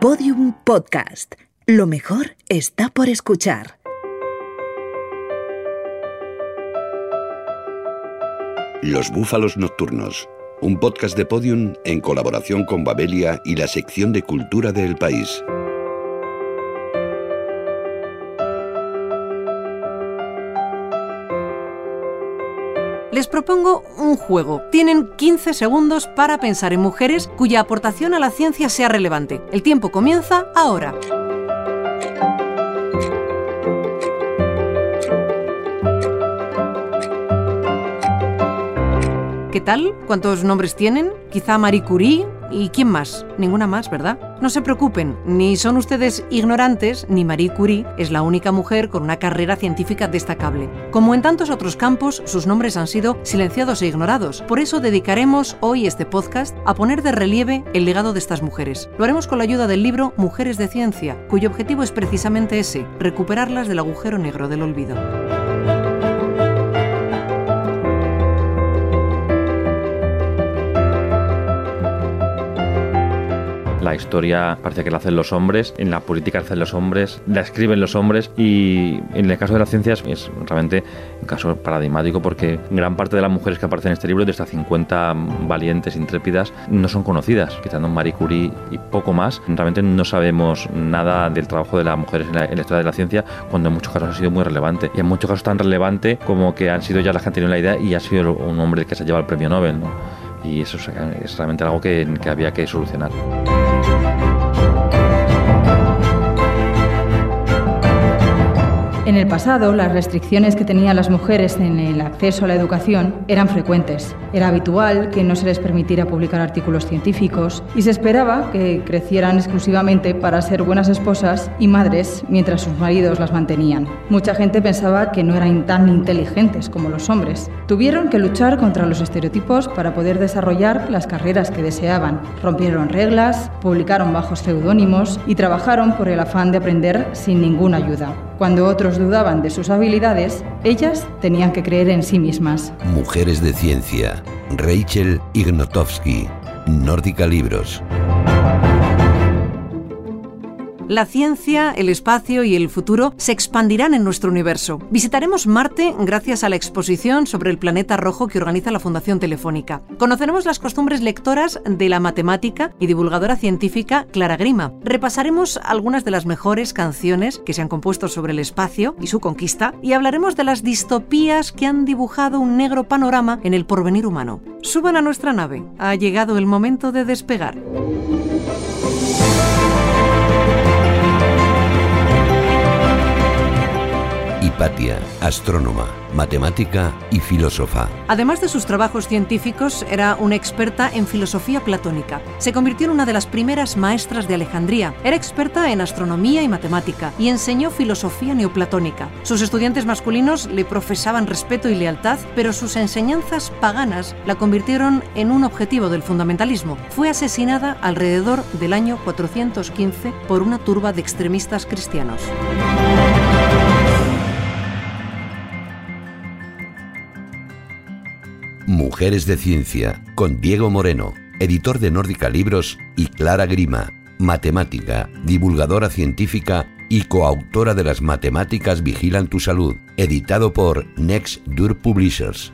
Podium Podcast. Lo mejor está por escuchar. Los Búfalos Nocturnos, un podcast de Podium en colaboración con Babelia y la sección de cultura del país. Les propongo un juego. Tienen 15 segundos para pensar en mujeres cuya aportación a la ciencia sea relevante. El tiempo comienza ahora. ¿Qué tal? ¿Cuántos nombres tienen? Quizá Marie Curie, ¿Y quién más? Ninguna más, ¿verdad? No se preocupen, ni son ustedes ignorantes, ni Marie Curie es la única mujer con una carrera científica destacable. Como en tantos otros campos, sus nombres han sido silenciados e ignorados. Por eso dedicaremos hoy este podcast a poner de relieve el legado de estas mujeres. Lo haremos con la ayuda del libro Mujeres de Ciencia, cuyo objetivo es precisamente ese, recuperarlas del agujero negro del olvido. La historia parece que la hacen los hombres, en la política la hacen los hombres, la escriben los hombres y en el caso de las ciencias es realmente un caso paradigmático porque gran parte de las mujeres que aparecen en este libro, de estas 50 valientes, intrépidas, no son conocidas, quitando Marie Curie y poco más. Realmente no sabemos nada del trabajo de las mujeres en la, en la historia de la ciencia cuando en muchos casos ha sido muy relevante y en muchos casos tan relevante como que han sido ya las que han tenido la idea y ha sido un hombre que se ha llevado el premio Nobel. ¿no? y eso es realmente algo que, que había que solucionar. En el pasado, las restricciones que tenían las mujeres en el acceso a la educación eran frecuentes. Era habitual que no se les permitiera publicar artículos científicos y se esperaba que crecieran exclusivamente para ser buenas esposas y madres mientras sus maridos las mantenían. Mucha gente pensaba que no eran tan inteligentes como los hombres. Tuvieron que luchar contra los estereotipos para poder desarrollar las carreras que deseaban. Rompieron reglas, publicaron bajos seudónimos y trabajaron por el afán de aprender sin ninguna ayuda. Cuando otros dudaban de sus habilidades, ellas tenían que creer en sí mismas. Mujeres de Ciencia. Rachel Ignotowski. Nórdica Libros. La ciencia, el espacio y el futuro se expandirán en nuestro universo. Visitaremos Marte gracias a la exposición sobre el planeta rojo que organiza la Fundación Telefónica. Conoceremos las costumbres lectoras de la matemática y divulgadora científica Clara Grima. Repasaremos algunas de las mejores canciones que se han compuesto sobre el espacio y su conquista y hablaremos de las distopías que han dibujado un negro panorama en el porvenir humano. Suban a nuestra nave. Ha llegado el momento de despegar. Hipatia, astrónoma, matemática y filósofa. Además de sus trabajos científicos, era una experta en filosofía platónica. Se convirtió en una de las primeras maestras de Alejandría. Era experta en astronomía y matemática y enseñó filosofía neoplatónica. Sus estudiantes masculinos le profesaban respeto y lealtad, pero sus enseñanzas paganas la convirtieron en un objetivo del fundamentalismo. Fue asesinada alrededor del año 415 por una turba de extremistas cristianos. Mujeres de Ciencia, con Diego Moreno, editor de Nórdica Libros, y Clara Grima, matemática, divulgadora científica y coautora de las Matemáticas Vigilan tu Salud, editado por Next Door Publishers.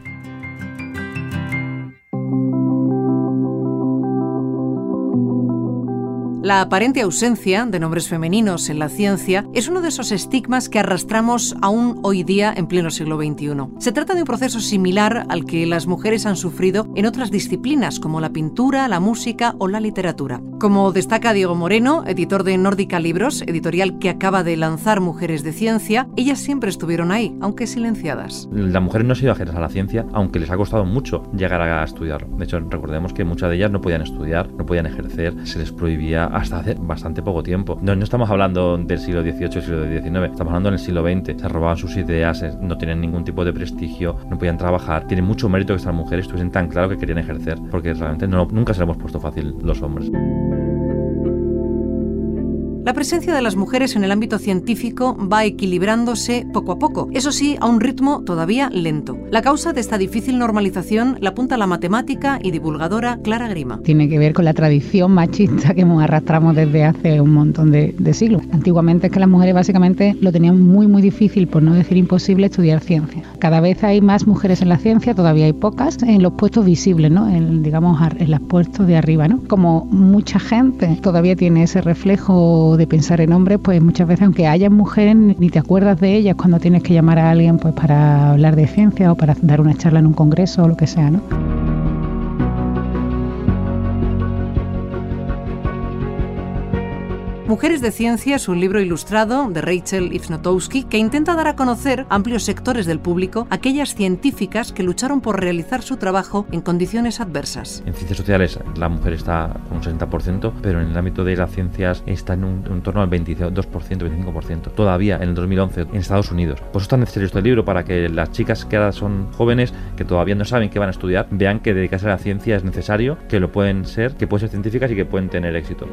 La aparente ausencia de nombres femeninos en la ciencia es uno de esos estigmas que arrastramos aún hoy día en pleno siglo XXI. Se trata de un proceso similar al que las mujeres han sufrido en otras disciplinas como la pintura, la música o la literatura. Como destaca Diego Moreno, editor de Nórdica Libros, editorial que acaba de lanzar Mujeres de Ciencia, ellas siempre estuvieron ahí, aunque silenciadas. Las mujeres no han sido ajenas a la ciencia, aunque les ha costado mucho llegar a estudiar. De hecho, recordemos que muchas de ellas no podían estudiar, no podían ejercer, se les prohibía hasta hace bastante poco tiempo. No, no estamos hablando del siglo XVIII, siglo XIX, estamos hablando en el siglo XX. Se robaban sus ideas, eh, no tienen ningún tipo de prestigio, no podían trabajar. Tiene mucho mérito que estas mujeres estuviesen tan claro que querían ejercer, porque realmente no, nunca se lo hemos puesto fácil los hombres. La presencia de las mujeres en el ámbito científico va equilibrándose poco a poco, eso sí, a un ritmo todavía lento. La causa de esta difícil normalización la apunta la matemática y divulgadora Clara Grima. Tiene que ver con la tradición machista que hemos arrastramos desde hace un montón de, de siglos. Antiguamente es que las mujeres básicamente lo tenían muy muy difícil, por no decir imposible, estudiar ciencia. Cada vez hay más mujeres en la ciencia, todavía hay pocas, en los puestos visibles, ¿no? En, digamos, en los puestos de arriba, ¿no? Como mucha gente todavía tiene ese reflejo de pensar en hombres, pues muchas veces, aunque haya mujeres, ni te acuerdas de ellas cuando tienes que llamar a alguien pues para hablar de ciencia o para dar una charla en un congreso o lo que sea, ¿no? Mujeres de Ciencia es un libro ilustrado de Rachel Ifnotowski que intenta dar a conocer amplios sectores del público aquellas científicas que lucharon por realizar su trabajo en condiciones adversas. En ciencias sociales la mujer está con un 60%, pero en el ámbito de las ciencias está en un, en torno al 22%, 25%. Todavía en el 2011 en Estados Unidos. Por eso es tan necesario este libro para que las chicas que ahora son jóvenes, que todavía no saben qué van a estudiar, vean que dedicarse a la ciencia es necesario, que lo pueden ser, que pueden ser científicas y que pueden tener éxito.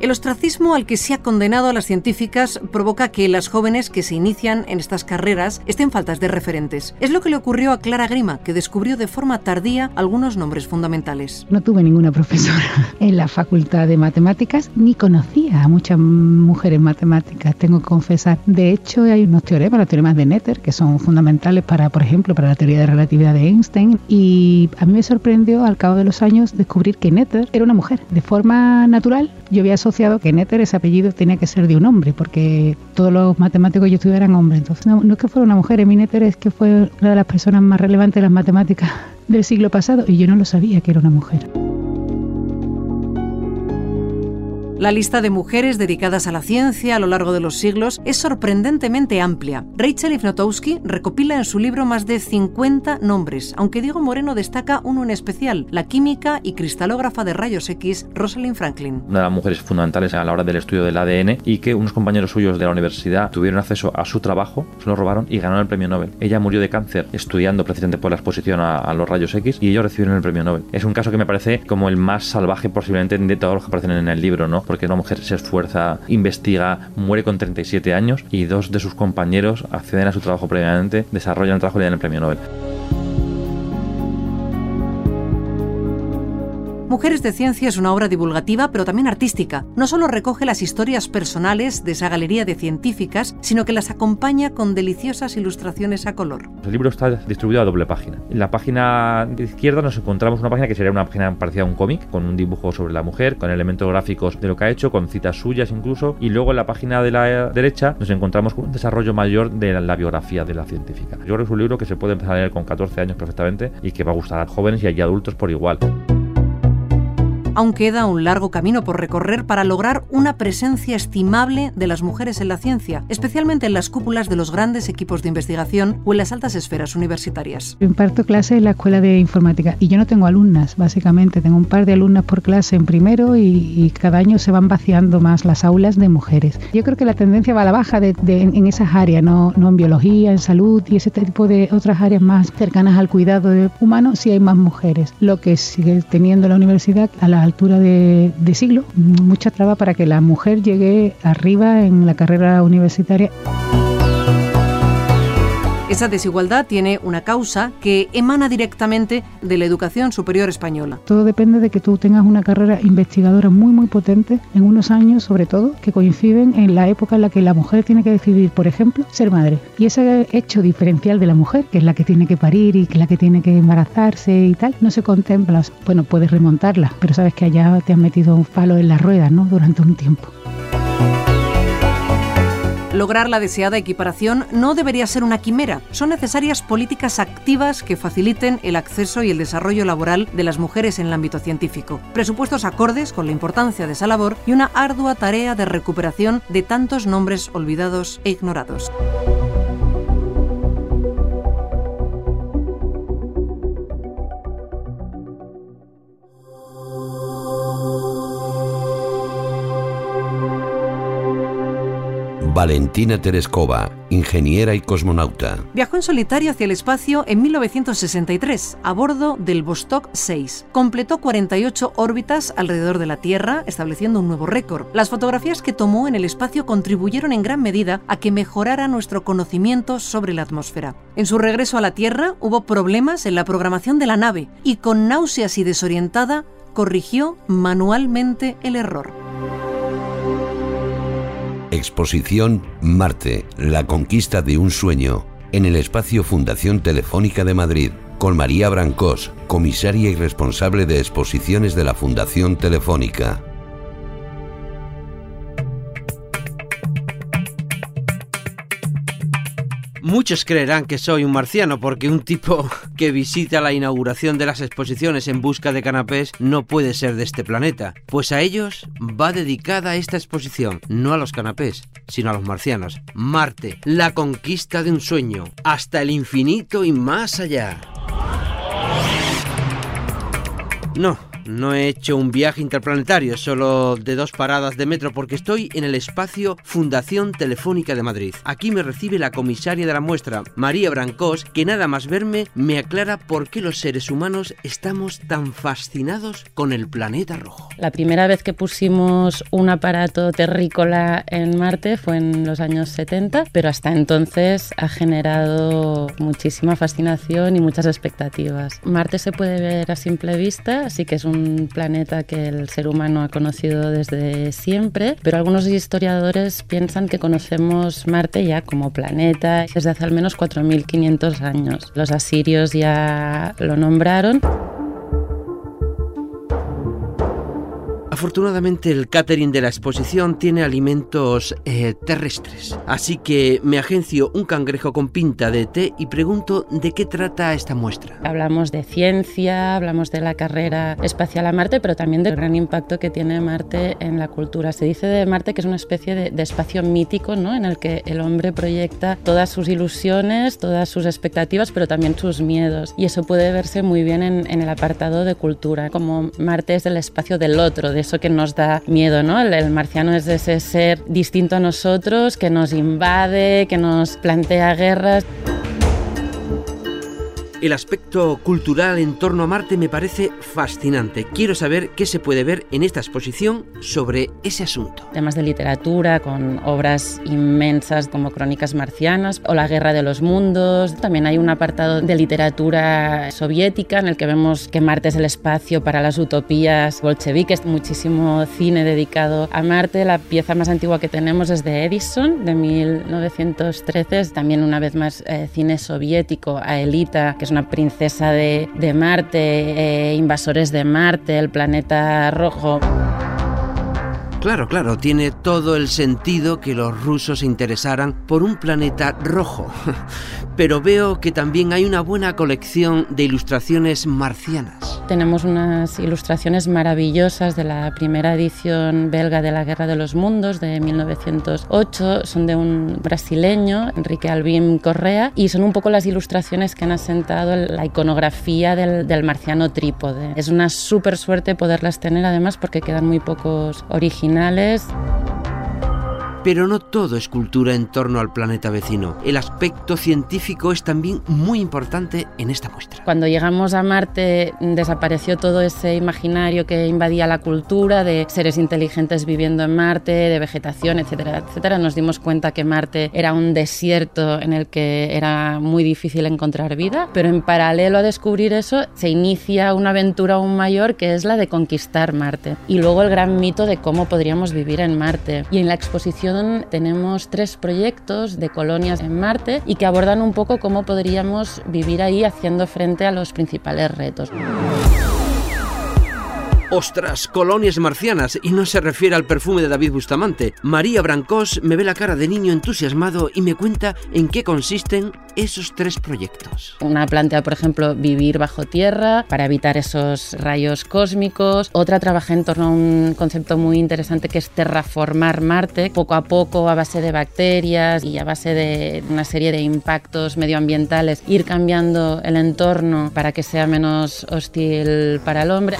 El ostracismo al que se ha condenado a las científicas provoca que las jóvenes que se inician en estas carreras estén faltas de referentes. Es lo que le ocurrió a Clara Grima, que descubrió de forma tardía algunos nombres fundamentales. No tuve ninguna profesora en la facultad de matemáticas, ni conocía a muchas mujeres matemáticas, tengo que confesar. De hecho, hay unos teoremas, los teoremas de Netter, que son fundamentales para, por ejemplo, para la teoría de relatividad de Einstein. Y a mí me sorprendió al cabo de los años descubrir que Netter era una mujer. De forma natural, yo había que Netter, ese apellido, tenía que ser de un hombre, porque todos los matemáticos que yo estudié eran hombres. Entonces, no, es que fuera una mujer, mi Netter es que fue una de las personas más relevantes de las matemáticas del siglo pasado y yo no lo sabía que era una mujer. La lista de mujeres dedicadas a la ciencia a lo largo de los siglos es sorprendentemente amplia. Rachel Ifnotowski recopila en su libro más de 50 nombres, aunque Diego Moreno destaca uno en especial, la química y cristalógrafa de rayos X Rosalind Franklin. Una de las mujeres fundamentales a la hora del estudio del ADN y que unos compañeros suyos de la universidad tuvieron acceso a su trabajo, se lo robaron y ganaron el premio Nobel. Ella murió de cáncer estudiando precisamente por la exposición a, a los rayos X y ellos recibieron el premio Nobel. Es un caso que me parece como el más salvaje posiblemente de todos los que aparecen en el libro, ¿no? Porque una mujer se esfuerza, investiga, muere con 37 años y dos de sus compañeros acceden a su trabajo previamente, desarrollan el trabajo y le dan el premio Nobel. Mujeres de Ciencia es una obra divulgativa, pero también artística. No solo recoge las historias personales de esa galería de científicas, sino que las acompaña con deliciosas ilustraciones a color. El libro está distribuido a doble página. En la página de izquierda nos encontramos una página que sería una página parecida a un cómic, con un dibujo sobre la mujer, con elementos gráficos de lo que ha hecho, con citas suyas incluso. Y luego en la página de la derecha nos encontramos con un desarrollo mayor de la biografía de la científica. Yo creo que es un libro que se puede empezar a leer con 14 años perfectamente y que va a gustar a jóvenes y a adultos por igual. Aún queda un largo camino por recorrer para lograr una presencia estimable de las mujeres en la ciencia, especialmente en las cúpulas de los grandes equipos de investigación o en las altas esferas universitarias. Yo imparto clases en la escuela de informática y yo no tengo alumnas, básicamente. Tengo un par de alumnas por clase en primero y, y cada año se van vaciando más las aulas de mujeres. Yo creo que la tendencia va a la baja de, de, en esas áreas, no, no en biología, en salud y ese tipo de otras áreas más cercanas al cuidado humano, si hay más mujeres. Lo que sigue teniendo la universidad a la altura de, de siglo, mucha traba para que la mujer llegue arriba en la carrera universitaria. Esa desigualdad tiene una causa que emana directamente de la educación superior española. Todo depende de que tú tengas una carrera investigadora muy muy potente en unos años sobre todo que coinciden en la época en la que la mujer tiene que decidir, por ejemplo, ser madre. Y ese hecho diferencial de la mujer, que es la que tiene que parir y que la que tiene que embarazarse y tal, no se contempla. Bueno, puedes remontarla, pero sabes que allá te han metido un palo en la rueda, ¿no? Durante un tiempo. Lograr la deseada equiparación no debería ser una quimera. Son necesarias políticas activas que faciliten el acceso y el desarrollo laboral de las mujeres en el ámbito científico. Presupuestos acordes con la importancia de esa labor y una ardua tarea de recuperación de tantos nombres olvidados e ignorados. Valentina Tereskova, ingeniera y cosmonauta. Viajó en solitario hacia el espacio en 1963 a bordo del Vostok 6. Completó 48 órbitas alrededor de la Tierra, estableciendo un nuevo récord. Las fotografías que tomó en el espacio contribuyeron en gran medida a que mejorara nuestro conocimiento sobre la atmósfera. En su regreso a la Tierra hubo problemas en la programación de la nave y con náuseas y desorientada corrigió manualmente el error. Exposición Marte, la conquista de un sueño, en el espacio Fundación Telefónica de Madrid, con María Brancós, comisaria y responsable de exposiciones de la Fundación Telefónica. Muchos creerán que soy un marciano porque un tipo que visita la inauguración de las exposiciones en busca de canapés no puede ser de este planeta, pues a ellos va dedicada esta exposición, no a los canapés, sino a los marcianos. Marte, la conquista de un sueño, hasta el infinito y más allá. No, no he hecho un viaje interplanetario, solo de dos paradas de metro, porque estoy en el espacio Fundación Telefónica de Madrid. Aquí me recibe la comisaria de la muestra, María Brancós, que nada más verme me aclara por qué los seres humanos estamos tan fascinados con el planeta rojo. La primera vez que pusimos un aparato terrícola en Marte fue en los años 70, pero hasta entonces ha generado muchísima fascinación y muchas expectativas. Marte se puede ver a simple vista, así que es un planeta que el ser humano ha conocido desde siempre, pero algunos historiadores piensan que conocemos Marte ya como planeta desde hace al menos 4.500 años. Los asirios ya lo nombraron. Afortunadamente el catering de la exposición tiene alimentos eh, terrestres, así que me agencio un cangrejo con pinta de té y pregunto de qué trata esta muestra. Hablamos de ciencia, hablamos de la carrera espacial a Marte, pero también del gran impacto que tiene Marte en la cultura. Se dice de Marte que es una especie de, espacio mítico ¿no? en el que el hombre proyecta todas sus ilusiones, todas sus expectativas, pero también sus miedos. Y eso puede verse muy bien en, en el apartado de cultura, como Marte es el espacio del otro, de que nos da miedo, ¿no? El, marciano es ese ser distinto a nosotros, que nos invade, que nos plantea guerras. El aspecto cultural en torno a Marte me parece fascinante. Quiero saber qué se puede ver en esta exposición sobre ese asunto. Temas de literatura con obras inmensas como Crónicas Marcianas o La Guerra de los Mundos. También hay un apartado de literatura soviética en el que vemos que Marte es el espacio para las utopías bolcheviques. Muchísimo cine dedicado a Marte. La pieza más antigua que tenemos es de Edison, de 1913. También una vez más eh, cine soviético, a Elita, que una princesa de, Marte, eh, invasores de Marte, el planeta rojo. Claro, claro, tiene todo el sentido que los rusos se interesaran por un planeta rojo. Pero veo que también hay una buena colección de ilustraciones marcianas. Tenemos unas ilustraciones maravillosas de la primera edición belga de la Guerra de los Mundos de 1908. Son de un brasileño, Enrique Albim Correa, y son un poco las ilustraciones que han asentado la iconografía del, del marciano trípode. Es una súper suerte poderlas tener además porque quedan muy pocos originales finales pero no todo es cultura en torno al planeta vecino. El aspecto científico es también muy importante en esta muestra. Cuando llegamos a Marte desapareció todo ese imaginario que invadía la cultura de seres inteligentes viviendo en Marte, de vegetación, etcétera, etcétera. Nos dimos cuenta que Marte era un desierto en el que era muy difícil encontrar vida, pero en paralelo a descubrir eso se inicia una aventura aún mayor que es la de conquistar Marte. Y luego el gran mito de cómo podríamos vivir en Marte. Y en la exposición tenemos tres proyectos de colonias en Marte y que abordan un poco cómo podríamos vivir ahí haciendo frente a los principales retos. Ostras, colonias marcianas, y no se refiere al perfume de David Bustamante. María Brancós me ve la cara de niño entusiasmado y me cuenta en qué consisten esos tres proyectos. Una plantea, por ejemplo, vivir bajo tierra para evitar esos rayos cósmicos. Otra trabaja en torno a un concepto muy interesante que es terraformar Marte, poco a poco a base de bacterias y a base de una serie de impactos medioambientales, ir cambiando el entorno para que sea menos hostil para el hombre.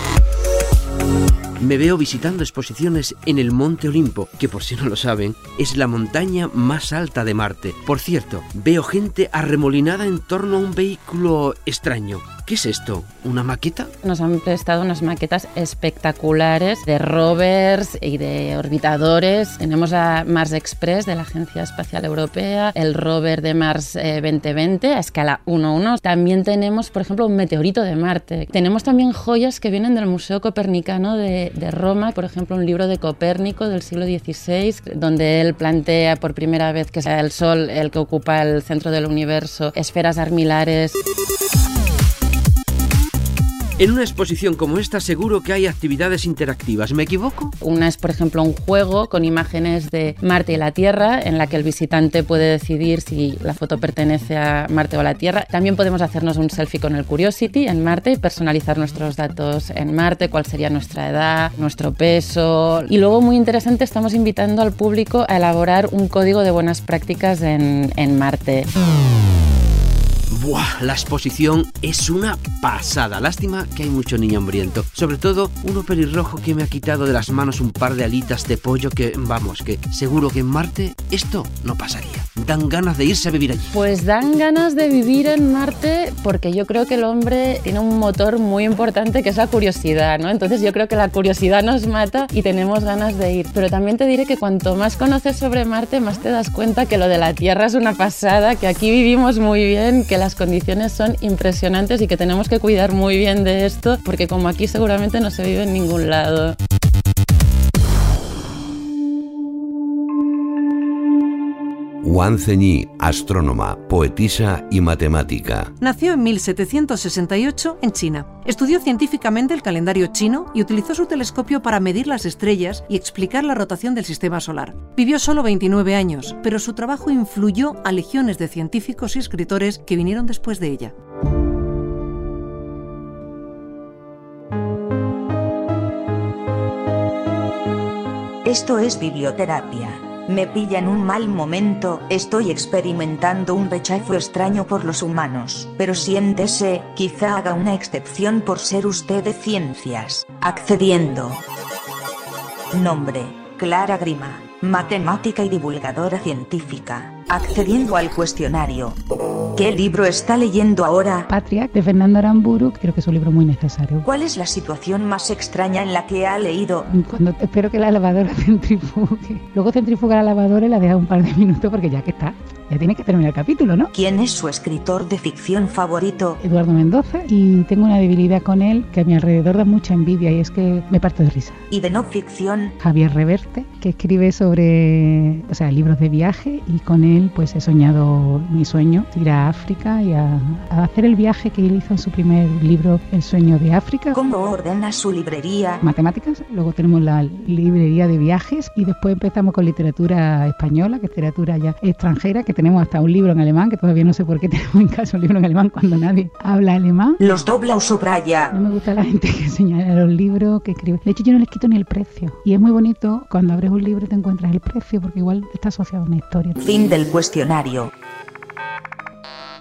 Me veo visitando exposiciones en el Monte Olimpo, que por si no lo saben, es la montaña más alta de Marte. Por cierto, veo gente arremolinada en torno a un vehículo extraño. ¿Qué es esto? ¿Una maqueta? Nos han prestado unas maquetas espectaculares de rovers y de orbitadores. Tenemos a Mars Express de la Agencia Espacial Europea, el rover de Mars 2020 eh, a escala 1.1. También tenemos, por ejemplo, un meteorito de Marte. Tenemos también joyas que vienen del Museo Copernicano de, de Roma, por ejemplo, un libro de Copérnico del siglo XVI, donde él plantea por primera vez que sea el Sol el que ocupa el centro del universo, esferas armilares. En una exposición como esta seguro que hay actividades interactivas, ¿me equivoco? Una es, por ejemplo, un juego con imágenes de Marte y la Tierra en la que el visitante puede decidir si la foto pertenece a Marte o a la Tierra. También podemos hacernos un selfie con el Curiosity en Marte y personalizar nuestros datos en Marte, cuál sería nuestra edad, nuestro peso. Y luego, muy interesante, estamos invitando al público a elaborar un código de buenas prácticas en, en Marte. Buah, la exposición es una pasada. Lástima que hay mucho niño hambriento. Sobre todo uno pelirrojo que me ha quitado de las manos un par de alitas de pollo que, vamos, que seguro que en Marte esto no pasaría. Dan ganas de irse a vivir allí. Pues dan ganas de vivir en Marte porque yo creo que el hombre tiene un motor muy importante que es la curiosidad, ¿no? Entonces yo creo que la curiosidad nos mata y tenemos ganas de ir. Pero también te diré que cuanto más conoces sobre Marte, más te das cuenta que lo de la Tierra es una pasada, que aquí vivimos muy bien, que las condiciones son impresionantes y que tenemos que cuidar muy bien de esto porque como aquí seguramente no se vive en ningún lado. Wang Zhenyi, astrónoma, poetisa y matemática. Nació en 1768 en China. Estudió científicamente el calendario chino y utilizó su telescopio para medir las estrellas y explicar la rotación del sistema solar. Vivió solo 29 años, pero su trabajo influyó a legiones de científicos y escritores que vinieron después de ella. Esto es biblioterapia. Me pilla en un mal momento, estoy experimentando un rechazo extraño por los humanos. Pero siéntese, quizá haga una excepción por ser usted de ciencias. Accediendo. Nombre, Clara Grima, matemática y divulgadora científica. Accediendo al cuestionario. ¿Qué libro está leyendo ahora? Patria, de Fernando Aramburu, creo que es un libro muy necesario. ¿Cuál es la situación más extraña en la que ha leído? Cuando espero que la lavadora centrifugue. Luego centrifuga la lavadora y la deja un par de minutos porque ya que está, ya tiene que terminar el capítulo, ¿no? ¿Quién es su escritor de ficción favorito? Eduardo Mendoza y tengo una debilidad con él que a mi alrededor da mucha envidia y es que me parto de risa. ¿Y de no ficción? Javier Reverte, que escribe sobre, o sea, libros de viaje y con él pues he soñado mi sueño, ir a África y a, a hacer el viaje que él hizo en su primer libro, El sueño de África. ¿Cómo ordena su librería? Matemáticas, luego tenemos la librería de viajes y después empezamos con literatura española, que es literatura ya extranjera, que tenemos hasta un libro en alemán, que todavía no sé por qué tenemos en casa un libro en alemán cuando nadie habla alemán. ¿Los dobla o subraya? No me gusta la gente que señala los libros, que escribe. De hecho, yo no les quito ni el precio. Y es muy bonito cuando abres un libro y te encuentras el precio, porque igual está asociado a una historia. Fin del cuestionario.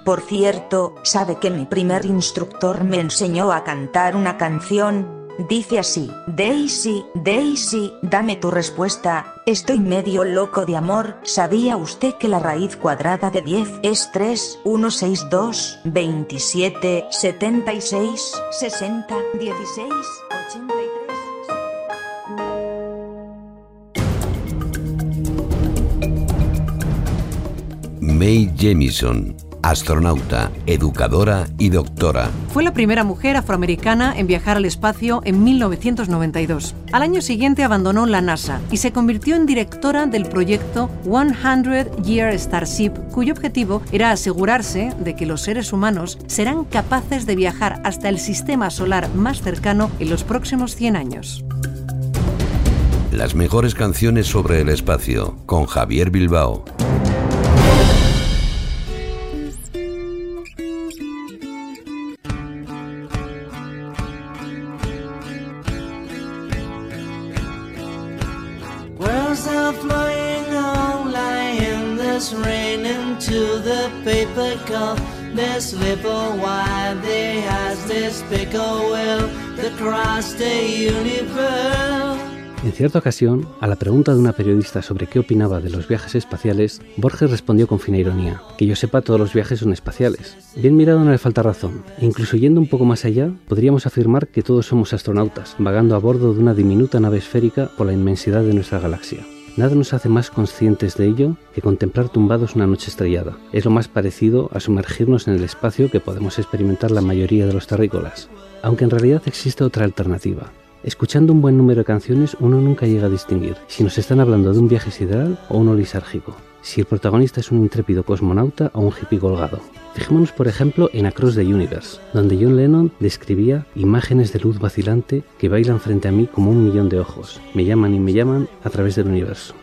Por cierto, ¿sabe que mi primer instructor me enseñó a cantar una canción? Dice así, Daisy, Daisy, dame tu respuesta, estoy medio loco de amor, ¿sabía usted que la raíz cuadrada de 10 es 3, 1, 6, 2, 27, 76, 60, 16, 83? May Jemison, astronauta, educadora y doctora. Fue la primera mujer afroamericana en viajar al espacio en 1992. Al año siguiente abandonó la NASA y se convirtió en directora del proyecto 100 Year Starship, cuyo objetivo era asegurarse de que los seres humanos serán capaces de viajar hasta el sistema solar más cercano en los próximos 100 años. Las mejores canciones sobre el espacio con Javier Bilbao. En cierta ocasión, a la pregunta de una periodista sobre qué opinaba de los viajes espaciales, Borges respondió con fina ironía, que yo sepa todos los viajes son espaciales. Bien mirado no le falta razón, e incluso yendo un poco más allá, podríamos afirmar que todos somos astronautas, vagando a bordo de una diminuta nave esférica por la inmensidad de nuestra galaxia. Nada nos hace más conscientes de ello que contemplar tumbados una noche estrellada. Es lo más parecido a sumergirnos en el espacio que podemos experimentar la mayoría de los terrícolas. Aunque en realidad existe otra alternativa, Escuchando un buen número de canciones uno nunca llega a distinguir si nos están hablando de un viaje sideral o uno lisárgico, si el protagonista es un intrépido cosmonauta o un hippie colgado. Fijémonos por ejemplo en Across the Universe, donde John Lennon describía imágenes de luz vacilante que bailan frente a mí como un millón de ojos, me llaman y me llaman a través del universo.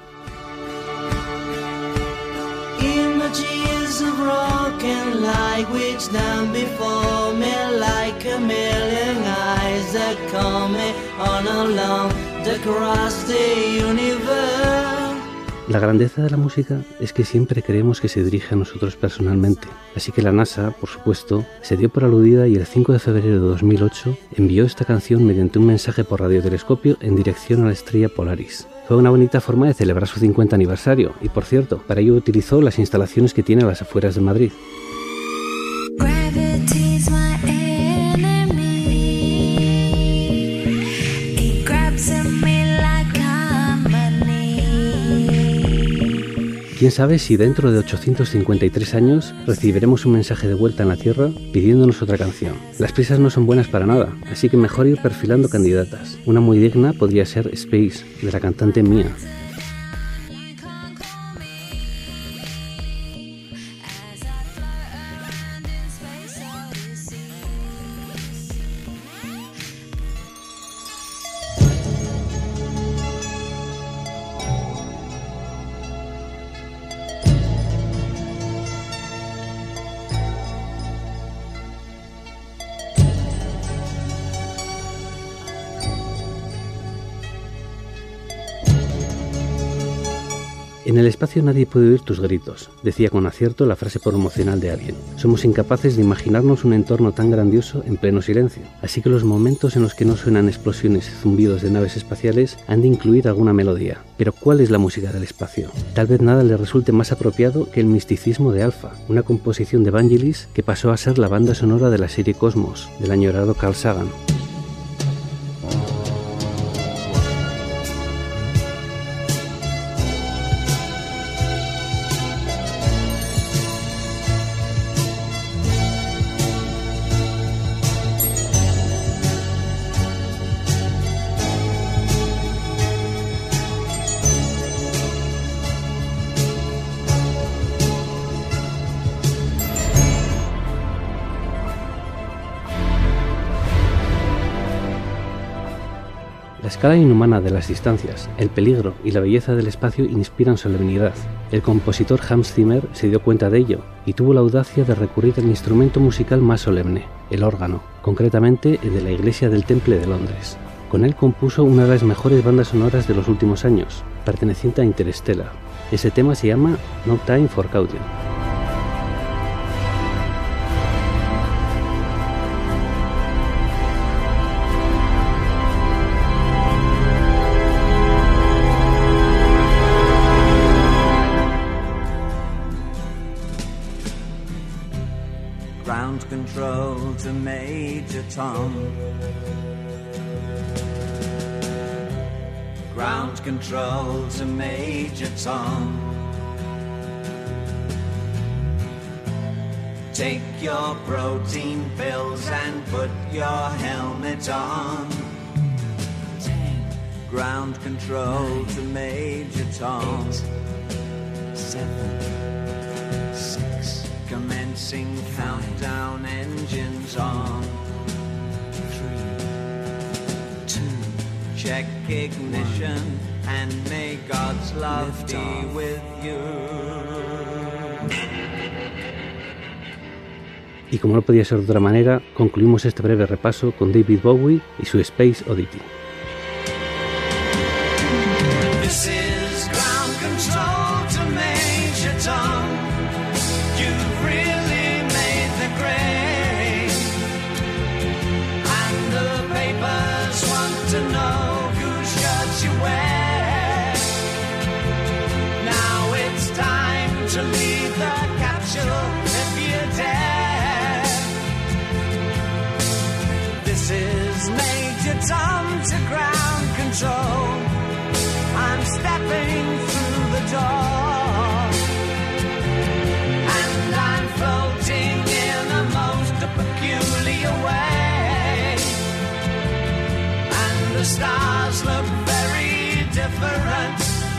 La grandeza de la música es que siempre creemos que se dirige a nosotros personalmente, así que la NASA, por supuesto, se dio por aludida y el 5 de febrero de 2008 envió esta canción mediante un mensaje por radiotelescopio en dirección a la estrella Polaris. Fue una bonita forma de celebrar su 50 aniversario y, por cierto, para ello utilizó las instalaciones que tiene a las afueras de Madrid. Quién sabe si dentro de 853 años recibiremos un mensaje de vuelta en la Tierra pidiéndonos otra canción. Las prisas no son buenas para nada, así que mejor ir perfilando candidatas. Una muy digna podría ser Space, de la cantante Mia. Espacio nadie puede oír tus gritos, decía con acierto la frase promocional de alguien. Somos incapaces de imaginarnos un entorno tan grandioso en pleno silencio, así que los momentos en los que no suenan explosiones y zumbidos de naves espaciales han de incluir alguna melodía. Pero ¿cuál es la música del espacio? Tal vez nada le resulte más apropiado que el misticismo de Alpha, una composición de Vangelis que pasó a ser la banda sonora de la serie Cosmos, del añorado Carl Sagan. Escala inhumana de las distancias, el peligro y la belleza del espacio inspiran solemnidad. El compositor Hans Zimmer se dio cuenta de ello y tuvo la audacia de recurrir al instrumento musical más solemne, el órgano, concretamente el de la Iglesia del Temple de Londres. Con él compuso una de las mejores bandas sonoras de los últimos años, perteneciente a Interstellar. Ese tema se llama No Time for Caution. Control to Major Tom. Take your protein pills and put your helmet on. Ground control to Major Tom. seven, six. Commencing countdown engines on. Check ignition and may God's love be with you. Y como no podía ser de otra manera, concluimos este breve repaso con David Bowie y su Space Oddity.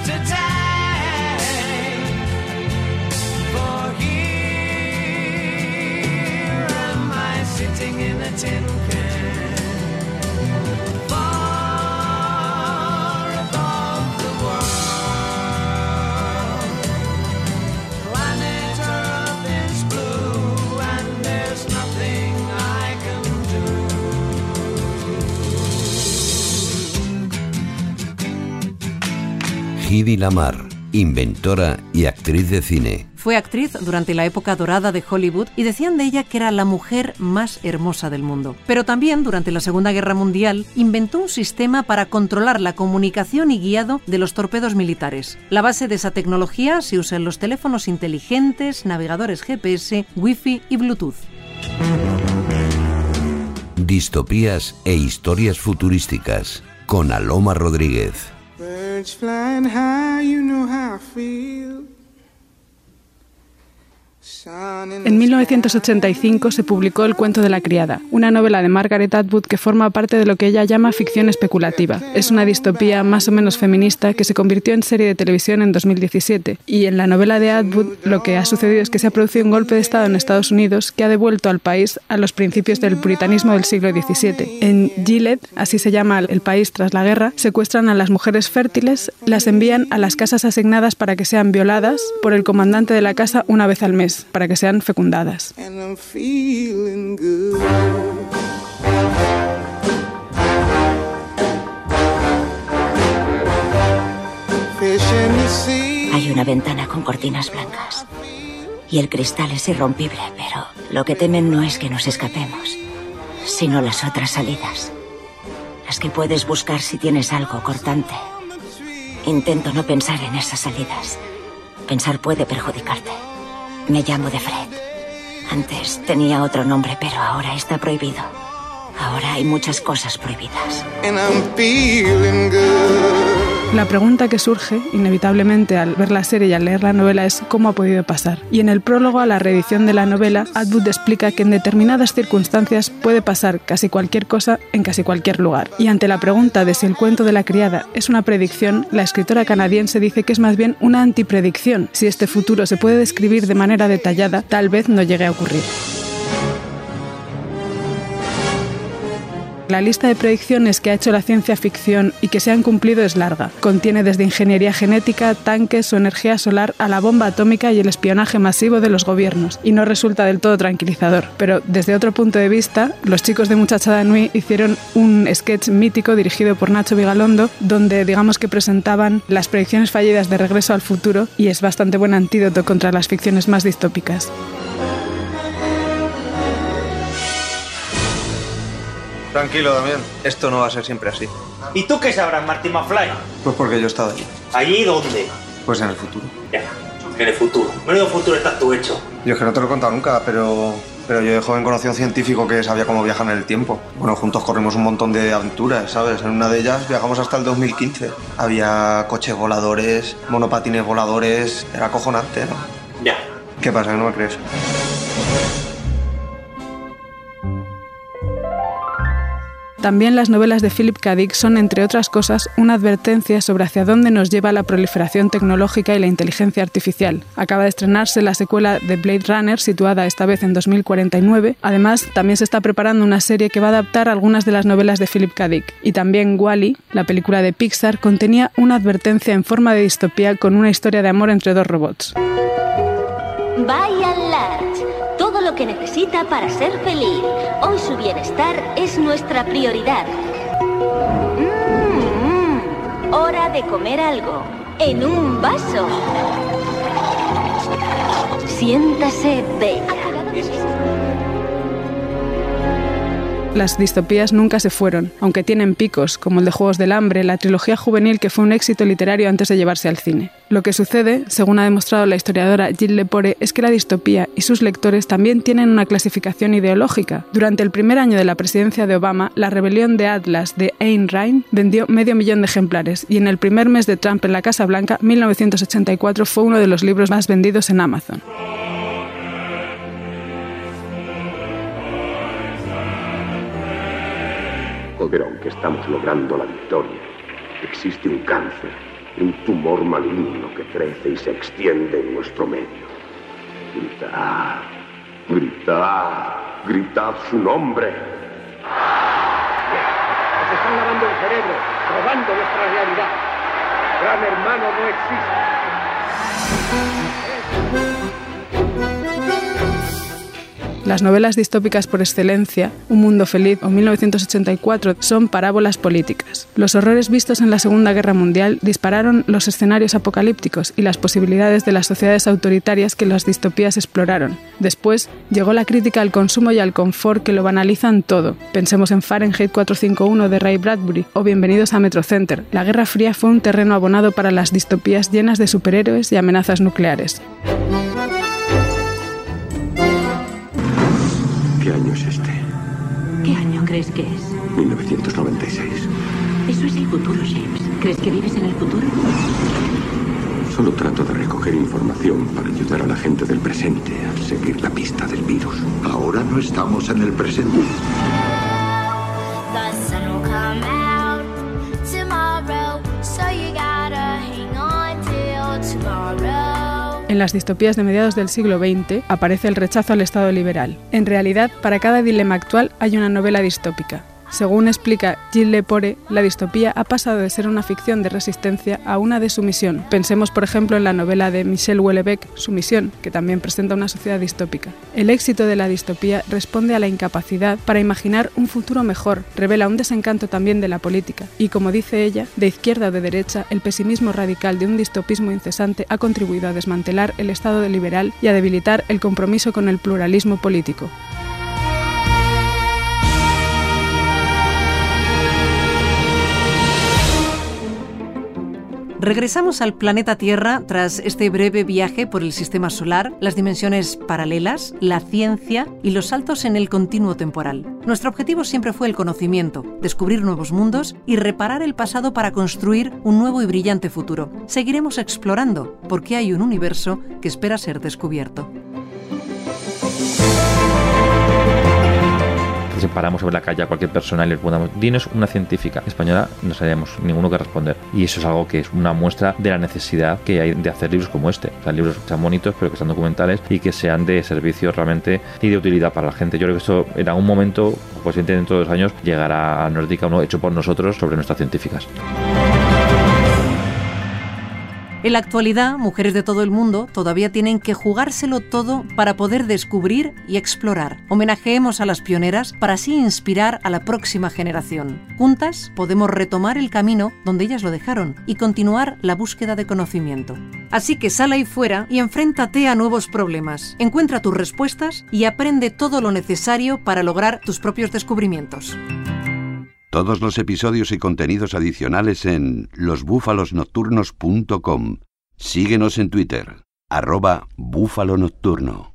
to die. Hedy Lamar, inventora y actriz de cine. Fue actriz durante la época dorada de Hollywood y decían de ella que era la mujer más hermosa del mundo. Pero también durante la Segunda Guerra Mundial inventó un sistema para controlar la comunicación y guiado de los torpedos militares. La base de esa tecnología se usa en los teléfonos inteligentes, navegadores GPS, Wi-Fi y Bluetooth. Distopías e historias futurísticas. Con Aloma Rodríguez. Flying high, you know how I feel. En 1985 se publicó El cuento de la criada, una novela de Margaret Atwood que forma parte de lo que ella llama ficción especulativa. Es una distopía más o menos feminista que se convirtió en serie de televisión en 2017. Y en la novela de Atwood lo que ha sucedido es que se ha producido un golpe de Estado en Estados Unidos que ha devuelto al país a los principios del puritanismo del siglo XVII. En Gilead, así se llama el país tras la guerra, secuestran a las mujeres fértiles, las envían a las casas asignadas para que sean violadas por el comandante de la casa una vez al mes, para que sean fecundadas. Hay una ventana con cortinas blancas. Y el cristal es irrompible, pero lo que temen no es que nos escapemos, sino las otras salidas. Las que puedes buscar si tienes algo cortante. Intento no pensar en esas salidas. Pensar puede perjudicarte. Me llamo de Fred. Antes tenía otro nombre, pero ahora está prohibido. Ahora hay muchas cosas prohibidas. And I'm feeling. La pregunta que surge, inevitablemente, al ver la serie y al leer la novela es cómo ha podido pasar. Y en el prólogo a la reedición de la novela, Atwood explica que en determinadas circunstancias puede pasar casi cualquier cosa en casi cualquier lugar. Y ante la pregunta de si el cuento de la criada es una predicción, la escritora canadiense dice que es más bien una antipredicción. Si este futuro se puede describir de manera detallada, tal vez no llegue a ocurrir. La lista de predicciones que ha hecho la ciencia ficción y que se han cumplido es larga. Contiene desde ingeniería genética, tanques o energía solar a la bomba atómica y el espionaje masivo de los gobiernos. Y no resulta del todo tranquilizador. Pero desde otro punto de vista, los chicos de Muchachada Nui hicieron un sketch mítico dirigido por Nacho Vigalondo, donde digamos que presentaban las predicciones fallidas de Regreso al Futuro y es bastante buen antídoto contra las ficciones más distópicas. Tranquilo, Damián. Esto no va a ser siempre así. ¿Y tú qué sabrás, Marty McFly? Pues porque yo he estado allí. ¿Allí dónde? Pues en el futuro. Ya, en el futuro. Menudo futuro estás tú hecho. Yo es que no te lo he contado nunca, pero, pero yo de joven conocí a un científico que sabía cómo viajar en el tiempo. Bueno, juntos corrimos un montón de aventuras, ¿sabes? En una de ellas viajamos hasta el 2015. Había coches voladores, monopatines voladores. Era acojonante, ¿no? Ya. ¿Qué pasa? ¿Que no me crees? También las novelas de Philip K. Dick son, entre otras cosas, una advertencia sobre hacia dónde nos lleva la proliferación tecnológica y la inteligencia artificial. Acaba de estrenarse la secuela de Blade Runner, situada esta vez en 2049. Además, también se está preparando una serie que va a adaptar algunas de las novelas de Philip K. Dick. Y también Wally, la película de Pixar, contenía una advertencia en forma de distopía con una historia de amor entre dos robots. Todo lo que necesita para ser feliz. Hoy su bienestar es nuestra prioridad. Mm, mm. Hora de comer algo. En un vaso. Siéntase bella. Las distopías nunca se fueron, aunque tienen picos, como el de Juegos del Hambre, la trilogía juvenil que fue un éxito literario antes de llevarse al cine. Lo que sucede, según ha demostrado la historiadora Jill Lepore, es que la distopía y sus lectores también tienen una clasificación ideológica. Durante el primer año de la presidencia de Obama, La rebelión de Atlas de Ayn Rand vendió medio millón de ejemplares y en el primer mes de Trump en la Casa Blanca, 1984, fue uno de los libros más vendidos en Amazon. Pero aunque estamos logrando la victoria, existe un cáncer, un tumor maligno que crece y se extiende en nuestro medio. Gritad, gritad, gritad su nombre. Nos están lavando el cerebro, robando nuestra realidad. Gran hermano no existe. Las novelas distópicas por excelencia, Un Mundo Feliz o 1984, son parábolas políticas. Los horrores vistos en la Segunda Guerra Mundial dispararon los escenarios apocalípticos y las posibilidades de las sociedades autoritarias que las distopías exploraron. Después llegó la crítica al consumo y al confort que lo banalizan todo. Pensemos en Fahrenheit 451 de Ray Bradbury o Bienvenidos a Metro Center. La Guerra Fría fue un terreno abonado para las distopías llenas de superhéroes y amenazas nucleares. ¿Qué año es este? ¿Qué año crees que es? 1996. Eso es el futuro, James. ¿Crees que vives en el futuro? Solo trato de recoger información para ayudar a la gente del presente a seguir la pista del virus. Ahora no estamos en el presente. Tomorrow, En las distopías de mediados del siglo XX aparece el rechazo al Estado liberal. En realidad, para cada dilema actual hay una novela distópica. Según explica Gilles Lepore, la distopía ha pasado de ser una ficción de resistencia a una de sumisión. Pensemos, por ejemplo, en la novela de Michel Houellebecq, Sumisión, que también presenta una sociedad distópica. El éxito de la distopía responde a la incapacidad para imaginar un futuro mejor, revela un desencanto también de la política, y como dice ella, de izquierda o de derecha, el pesimismo radical de un distopismo incesante ha contribuido a desmantelar el Estado liberal y a debilitar el compromiso con el pluralismo político. Regresamos al planeta Tierra tras este breve viaje por el sistema solar, las dimensiones paralelas, la ciencia y los saltos en el continuo temporal. Nuestro objetivo siempre fue el conocimiento, descubrir nuevos mundos y reparar el pasado para construir un nuevo y brillante futuro. Seguiremos explorando porque hay un universo que espera ser descubierto. Si paramos sobre la calle a cualquier persona y le preguntamos, dinos una científica española, no sabríamos ninguno que responder. Y eso es algo que es una muestra de la necesidad que hay de hacer libros como este. O sea, libros que sean bonitos, pero que sean documentales y que sean de servicio realmente y de utilidad para la gente. Yo creo que esto en algún momento, pues dentro de dos años, llegará a Nórdica uno hecho por nosotros sobre nuestras científicas. En la actualidad, mujeres de todo el mundo todavía tienen que jugárselo todo para poder descubrir y explorar. Homenajeemos a las pioneras para así inspirar a la próxima generación. Juntas podemos retomar el camino donde ellas lo dejaron y continuar la búsqueda de conocimiento. Así que sal ahí fuera y enfréntate a nuevos problemas. Encuentra tus respuestas y aprende todo lo necesario para lograr tus propios descubrimientos. Todos los episodios y contenidos adicionales en losbúfalosnocturnos.com. Síguenos en Twitter, arroba búfalo nocturno.